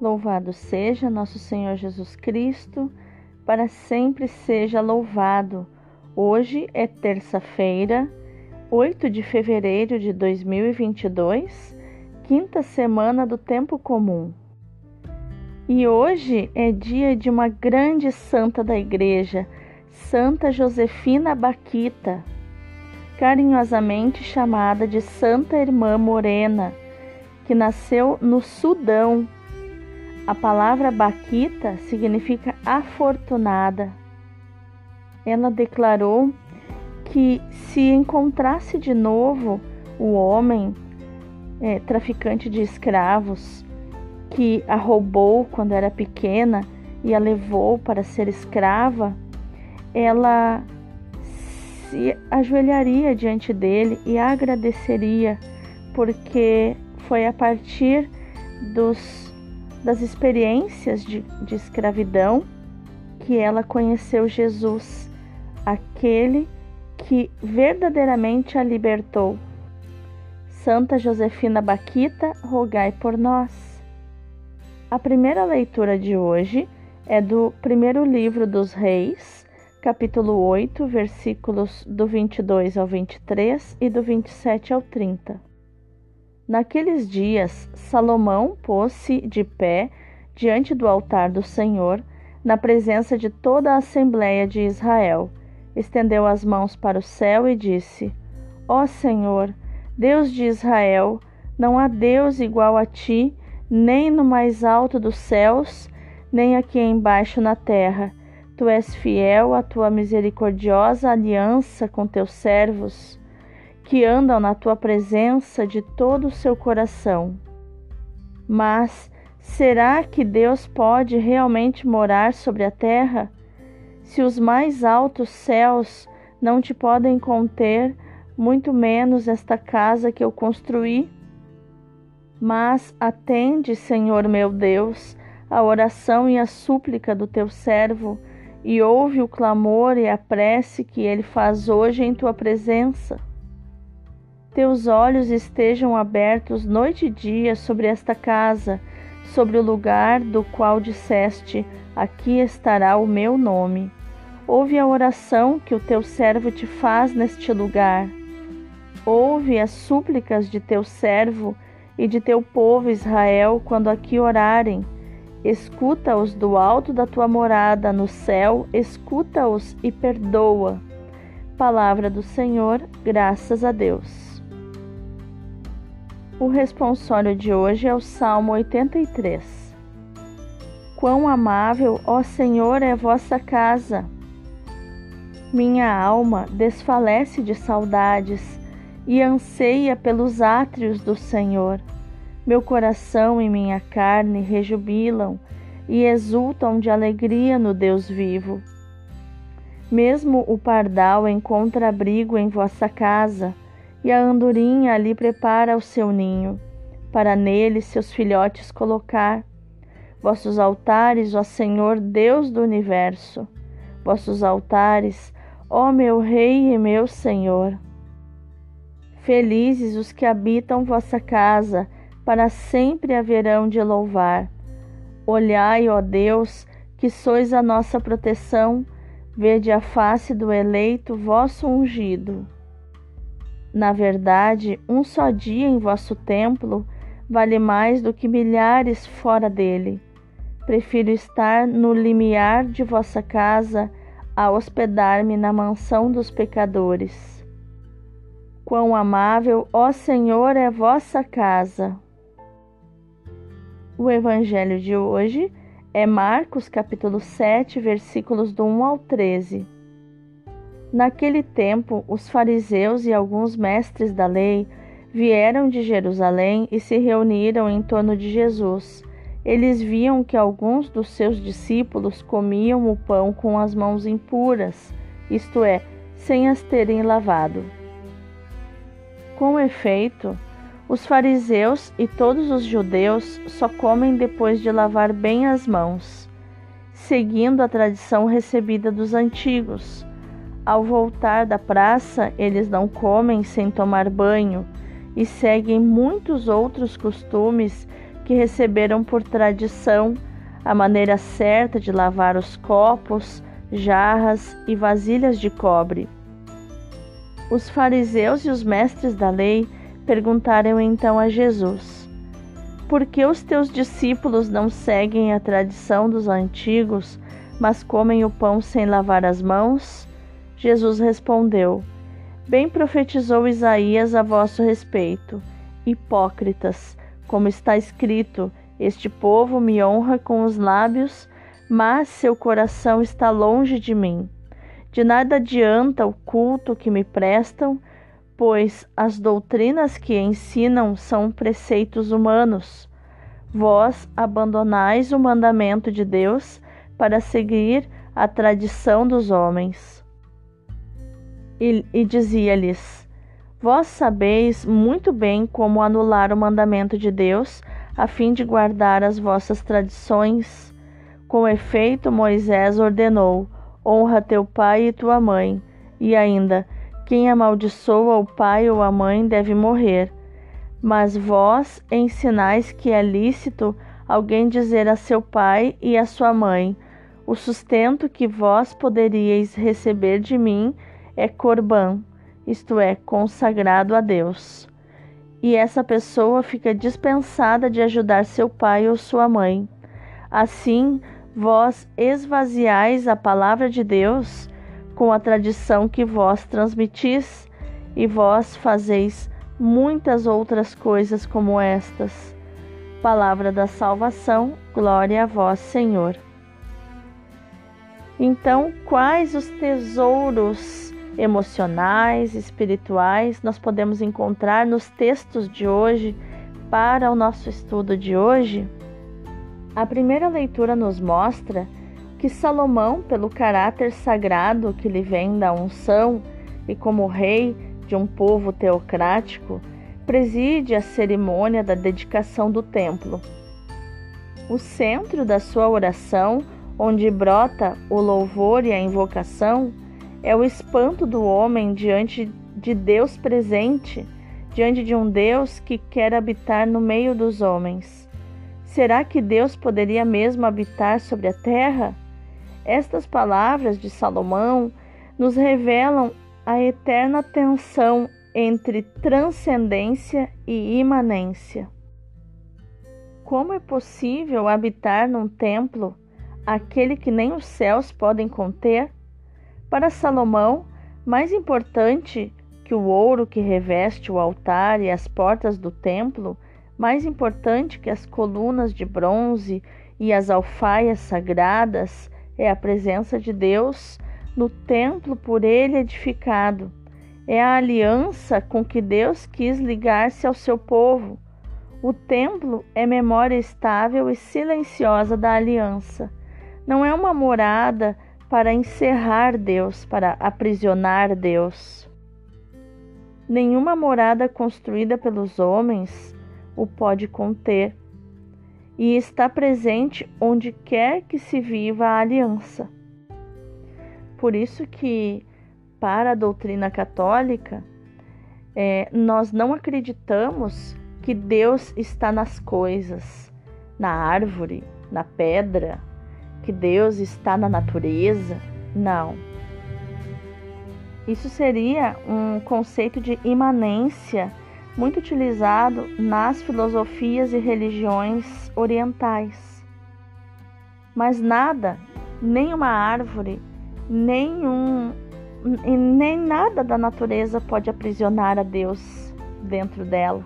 Louvado seja nosso Senhor Jesus Cristo, para sempre seja louvado. Hoje é terça-feira, 8 de fevereiro de 2022, quinta semana do tempo comum. E hoje é dia de uma grande santa da igreja, Santa Josefina Baquita, carinhosamente chamada de Santa Irmã Morena, que nasceu no Sudão a palavra Baquita significa afortunada. Ela declarou que se encontrasse de novo o homem é, traficante de escravos que a roubou quando era pequena e a levou para ser escrava, ela se ajoelharia diante dele e agradeceria, porque foi a partir dos das experiências de, de escravidão que ela conheceu Jesus, aquele que verdadeiramente a libertou. Santa Josefina Baquita, rogai por nós. A primeira leitura de hoje é do primeiro livro dos Reis, capítulo 8, versículos do 22 ao 23 e do 27 ao 30. Naqueles dias, Salomão pôs-se de pé diante do altar do Senhor, na presença de toda a Assembleia de Israel. Estendeu as mãos para o céu e disse: Ó Senhor, Deus de Israel, não há Deus igual a ti, nem no mais alto dos céus, nem aqui embaixo na terra. Tu és fiel à tua misericordiosa aliança com teus servos que andam na tua presença de todo o seu coração. Mas será que Deus pode realmente morar sobre a terra? Se os mais altos céus não te podem conter, muito menos esta casa que eu construí? Mas atende, Senhor meu Deus, a oração e a súplica do teu servo, e ouve o clamor e a prece que ele faz hoje em tua presença teus olhos estejam abertos noite e dia sobre esta casa, sobre o lugar do qual disseste: Aqui estará o meu nome. Ouve a oração que o teu servo te faz neste lugar. Ouve as súplicas de teu servo e de teu povo Israel quando aqui orarem. Escuta-os do alto da tua morada no céu, escuta-os e perdoa. Palavra do Senhor, graças a Deus. O responsório de hoje é o Salmo 83. Quão amável, ó Senhor, é vossa casa! Minha alma desfalece de saudades e anseia pelos átrios do Senhor. Meu coração e minha carne rejubilam e exultam de alegria no Deus vivo. Mesmo o pardal encontra abrigo em vossa casa e a andorinha ali prepara o seu ninho, para nele seus filhotes colocar. Vossos altares, ó Senhor, Deus do universo, vossos altares, ó meu Rei e meu Senhor. Felizes os que habitam vossa casa, para sempre haverão de louvar. Olhai, ó Deus, que sois a nossa proteção, vede a face do eleito vosso ungido. Na verdade, um só dia em vosso templo vale mais do que milhares fora dele. Prefiro estar no limiar de vossa casa a hospedar-me na mansão dos pecadores. Quão amável, ó Senhor, é vossa casa. O evangelho de hoje é Marcos capítulo 7, versículos do 1 ao 13. Naquele tempo, os fariseus e alguns mestres da lei vieram de Jerusalém e se reuniram em torno de Jesus. Eles viam que alguns dos seus discípulos comiam o pão com as mãos impuras, isto é, sem as terem lavado. Com efeito, os fariseus e todos os judeus só comem depois de lavar bem as mãos, seguindo a tradição recebida dos antigos. Ao voltar da praça, eles não comem sem tomar banho e seguem muitos outros costumes que receberam por tradição a maneira certa de lavar os copos, jarras e vasilhas de cobre. Os fariseus e os mestres da lei perguntaram então a Jesus: Por que os teus discípulos não seguem a tradição dos antigos, mas comem o pão sem lavar as mãos? Jesus respondeu: Bem profetizou Isaías a vosso respeito, hipócritas, como está escrito: Este povo me honra com os lábios, mas seu coração está longe de mim. De nada adianta o culto que me prestam, pois as doutrinas que ensinam são preceitos humanos. Vós abandonais o mandamento de Deus para seguir a tradição dos homens. E, e dizia-lhes: Vós sabeis muito bem como anular o mandamento de Deus, a fim de guardar as vossas tradições. Com efeito, Moisés ordenou: Honra teu pai e tua mãe, e ainda: quem amaldiçoa o pai ou a mãe deve morrer. Mas vós ensinais que é lícito alguém dizer a seu pai e a sua mãe: O sustento que vós poderíeis receber de mim é corbã, isto é, consagrado a Deus. E essa pessoa fica dispensada de ajudar seu pai ou sua mãe. Assim, vós esvaziais a palavra de Deus com a tradição que vós transmitis, e vós fazeis muitas outras coisas como estas. Palavra da salvação, glória a vós, Senhor. Então, quais os tesouros emocionais, espirituais nós podemos encontrar nos textos de hoje para o nosso estudo de hoje? A primeira leitura nos mostra que Salomão, pelo caráter sagrado que lhe vem da unção e como rei de um povo teocrático, preside a cerimônia da dedicação do templo. O centro da sua oração, onde brota o louvor e a invocação, é o espanto do homem diante de Deus presente, diante de um Deus que quer habitar no meio dos homens. Será que Deus poderia mesmo habitar sobre a terra? Estas palavras de Salomão nos revelam a eterna tensão entre transcendência e imanência. Como é possível habitar num templo aquele que nem os céus podem conter? Para Salomão, mais importante que o ouro que reveste o altar e as portas do templo, mais importante que as colunas de bronze e as alfaias sagradas, é a presença de Deus no templo por ele edificado. É a aliança com que Deus quis ligar-se ao seu povo. O templo é memória estável e silenciosa da aliança. Não é uma morada para encerrar Deus, para aprisionar Deus. Nenhuma morada construída pelos homens o pode conter e está presente onde quer que se viva a aliança. Por isso que, para a doutrina católica, é, nós não acreditamos que Deus está nas coisas, na árvore, na pedra, que Deus está na natureza. Não. Isso seria um conceito de imanência muito utilizado nas filosofias e religiões orientais. Mas nada, nem uma árvore, nenhum, nem nada da natureza pode aprisionar a Deus dentro dela.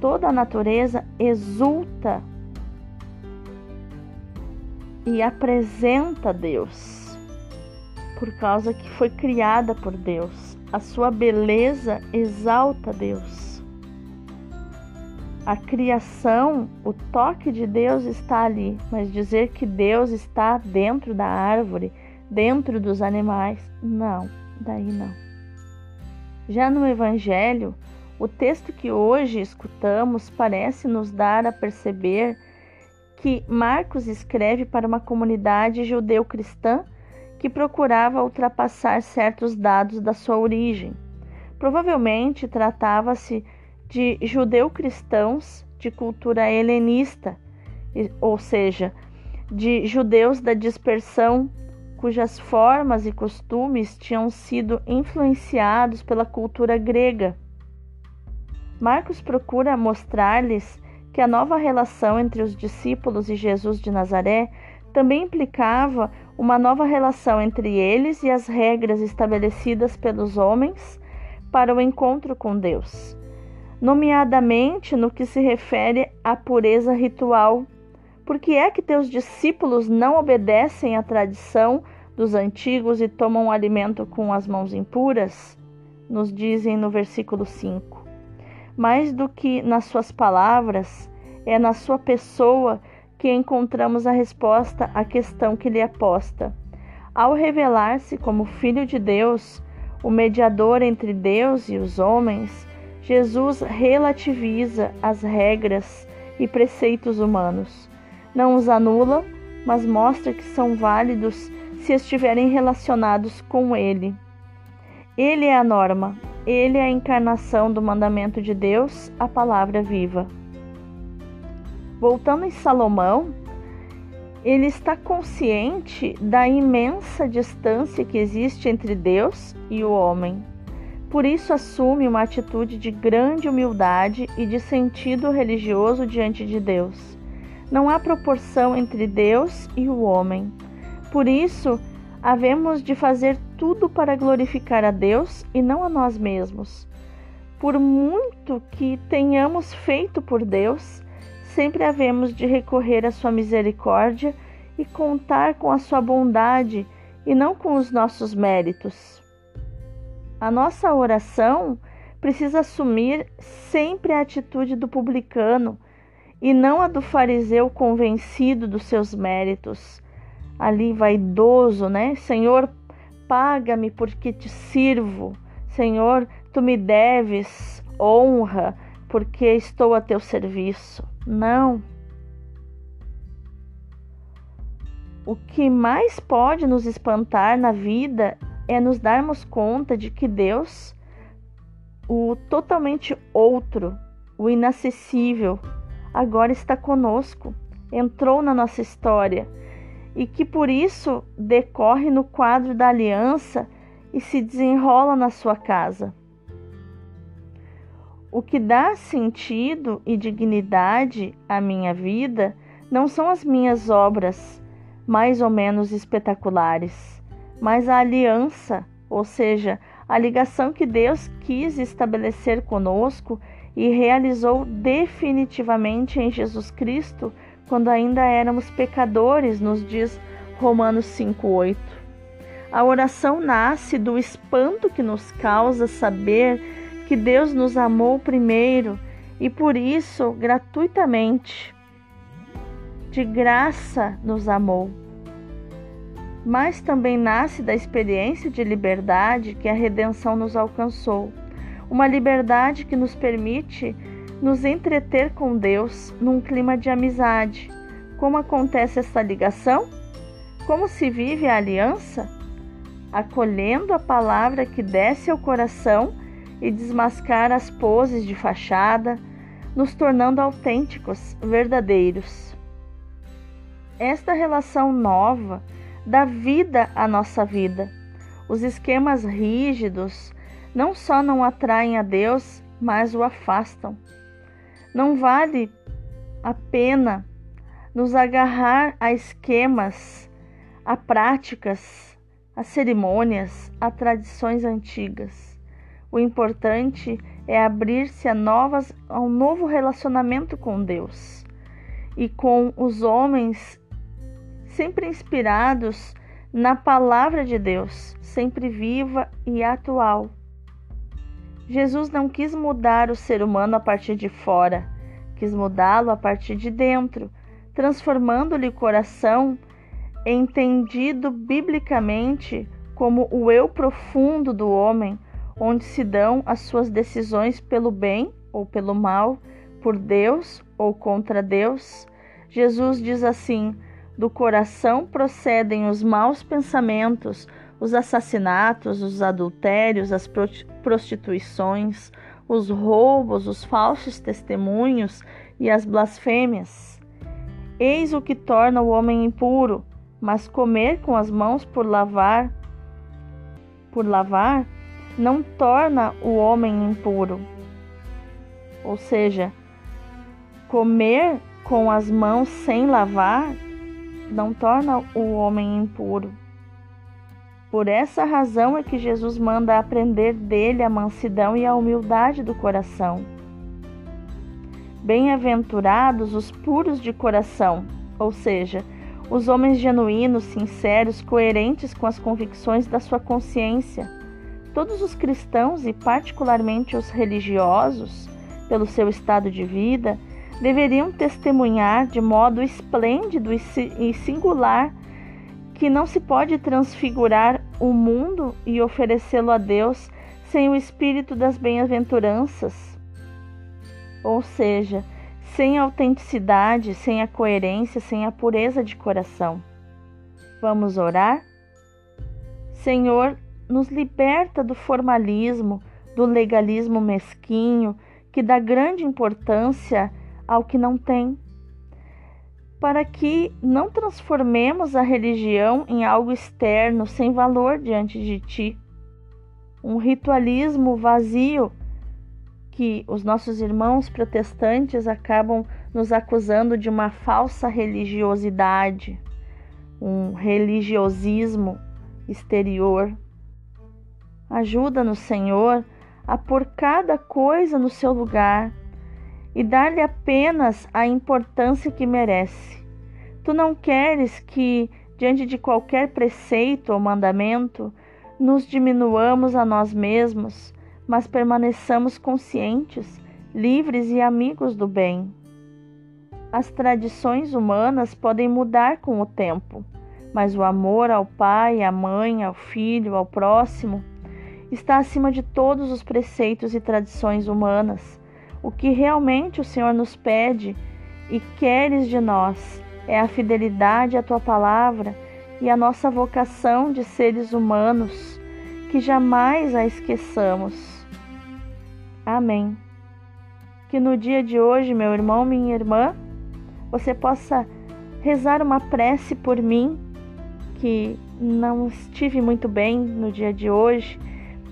Toda a natureza exulta e apresenta Deus, por causa que foi criada por Deus. A sua beleza exalta Deus. A criação, o toque de Deus está ali, mas dizer que Deus está dentro da árvore, dentro dos animais, não, daí não. Já no Evangelho, o texto que hoje escutamos parece nos dar a perceber que Marcos escreve para uma comunidade judeu-cristã que procurava ultrapassar certos dados da sua origem. Provavelmente tratava-se de judeu-cristãos de cultura helenista, ou seja, de judeus da dispersão, cujas formas e costumes tinham sido influenciados pela cultura grega. Marcos procura mostrar-lhes que a nova relação entre os discípulos e Jesus de Nazaré também implicava uma nova relação entre eles e as regras estabelecidas pelos homens para o encontro com Deus, nomeadamente no que se refere à pureza ritual. Por que é que teus discípulos não obedecem à tradição dos antigos e tomam alimento com as mãos impuras? Nos dizem no versículo 5. Mais do que nas suas palavras, é na sua pessoa que encontramos a resposta à questão que lhe é posta. Ao revelar-se como Filho de Deus, o mediador entre Deus e os homens, Jesus relativiza as regras e preceitos humanos. Não os anula, mas mostra que são válidos se estiverem relacionados com Ele. Ele é a norma, ele é a encarnação do mandamento de Deus, a palavra viva. Voltando em Salomão, ele está consciente da imensa distância que existe entre Deus e o homem. Por isso, assume uma atitude de grande humildade e de sentido religioso diante de Deus. Não há proporção entre Deus e o homem. Por isso, havemos de fazer tudo para glorificar a Deus e não a nós mesmos. Por muito que tenhamos feito por Deus, sempre havemos de recorrer à sua misericórdia e contar com a sua bondade e não com os nossos méritos. A nossa oração precisa assumir sempre a atitude do publicano e não a do fariseu convencido dos seus méritos ali vaidoso, né? Senhor, paga-me porque te sirvo. Senhor, tu me deves honra porque estou a teu serviço. Não. O que mais pode nos espantar na vida é nos darmos conta de que Deus, o totalmente outro, o inacessível, agora está conosco, entrou na nossa história e que por isso decorre no quadro da aliança e se desenrola na sua casa. O que dá sentido e dignidade à minha vida não são as minhas obras mais ou menos espetaculares, mas a aliança, ou seja, a ligação que Deus quis estabelecer conosco e realizou definitivamente em Jesus Cristo quando ainda éramos pecadores, nos diz Romanos 5:8. A oração nasce do espanto que nos causa saber que Deus nos amou primeiro e por isso gratuitamente de graça nos amou. Mas também nasce da experiência de liberdade que a redenção nos alcançou, uma liberdade que nos permite nos entreter com Deus num clima de amizade. Como acontece essa ligação? Como se vive a aliança? Acolhendo a palavra que desce ao coração e desmascara as poses de fachada, nos tornando autênticos, verdadeiros. Esta relação nova dá vida à nossa vida. Os esquemas rígidos não só não atraem a Deus, mas o afastam. Não vale a pena nos agarrar a esquemas, a práticas, a cerimônias, a tradições antigas. O importante é abrir-se a novas a um novo relacionamento com Deus e com os homens, sempre inspirados na palavra de Deus, sempre viva e atual. Jesus não quis mudar o ser humano a partir de fora, quis mudá-lo a partir de dentro, transformando-lhe o coração, entendido biblicamente como o eu profundo do homem, onde se dão as suas decisões pelo bem ou pelo mal, por Deus ou contra Deus. Jesus diz assim: do coração procedem os maus pensamentos, os assassinatos, os adultérios, as prostituições, os roubos, os falsos testemunhos e as blasfêmias. Eis o que torna o homem impuro, mas comer com as mãos por lavar, por lavar, não torna o homem impuro. Ou seja, comer com as mãos sem lavar não torna o homem impuro. Por essa razão é que Jesus manda aprender dele a mansidão e a humildade do coração. Bem-aventurados os puros de coração, ou seja, os homens genuínos, sinceros, coerentes com as convicções da sua consciência. Todos os cristãos e, particularmente, os religiosos, pelo seu estado de vida, deveriam testemunhar de modo esplêndido e singular que não se pode transfigurar o mundo e oferecê-lo a Deus sem o espírito das bem-aventuranças. Ou seja, sem a autenticidade, sem a coerência, sem a pureza de coração. Vamos orar? Senhor, nos liberta do formalismo, do legalismo mesquinho, que dá grande importância ao que não tem para que não transformemos a religião em algo externo sem valor diante de ti. Um ritualismo vazio que os nossos irmãos protestantes acabam nos acusando de uma falsa religiosidade, um religiosismo exterior. Ajuda-nos, Senhor, a pôr cada coisa no seu lugar e dar-lhe apenas a importância que merece. Tu não queres que, diante de qualquer preceito ou mandamento, nos diminuamos a nós mesmos, mas permaneçamos conscientes, livres e amigos do bem. As tradições humanas podem mudar com o tempo, mas o amor ao pai, à mãe, ao filho, ao próximo está acima de todos os preceitos e tradições humanas o que realmente o Senhor nos pede e queres de nós é a fidelidade à tua palavra e a nossa vocação de seres humanos, que jamais a esqueçamos. Amém. Que no dia de hoje, meu irmão, minha irmã, você possa rezar uma prece por mim, que não estive muito bem no dia de hoje,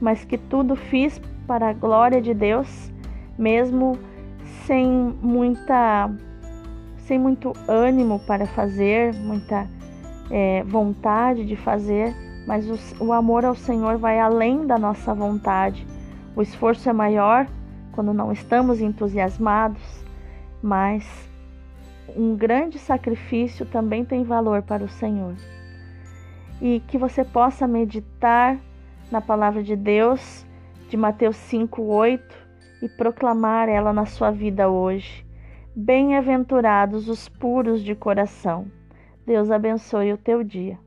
mas que tudo fiz para a glória de Deus mesmo sem muita sem muito ânimo para fazer, muita é, vontade de fazer, mas o, o amor ao Senhor vai além da nossa vontade. O esforço é maior quando não estamos entusiasmados, mas um grande sacrifício também tem valor para o Senhor. E que você possa meditar na palavra de Deus, de Mateus 5:8 e proclamar ela na sua vida hoje. Bem-aventurados os puros de coração. Deus abençoe o teu dia.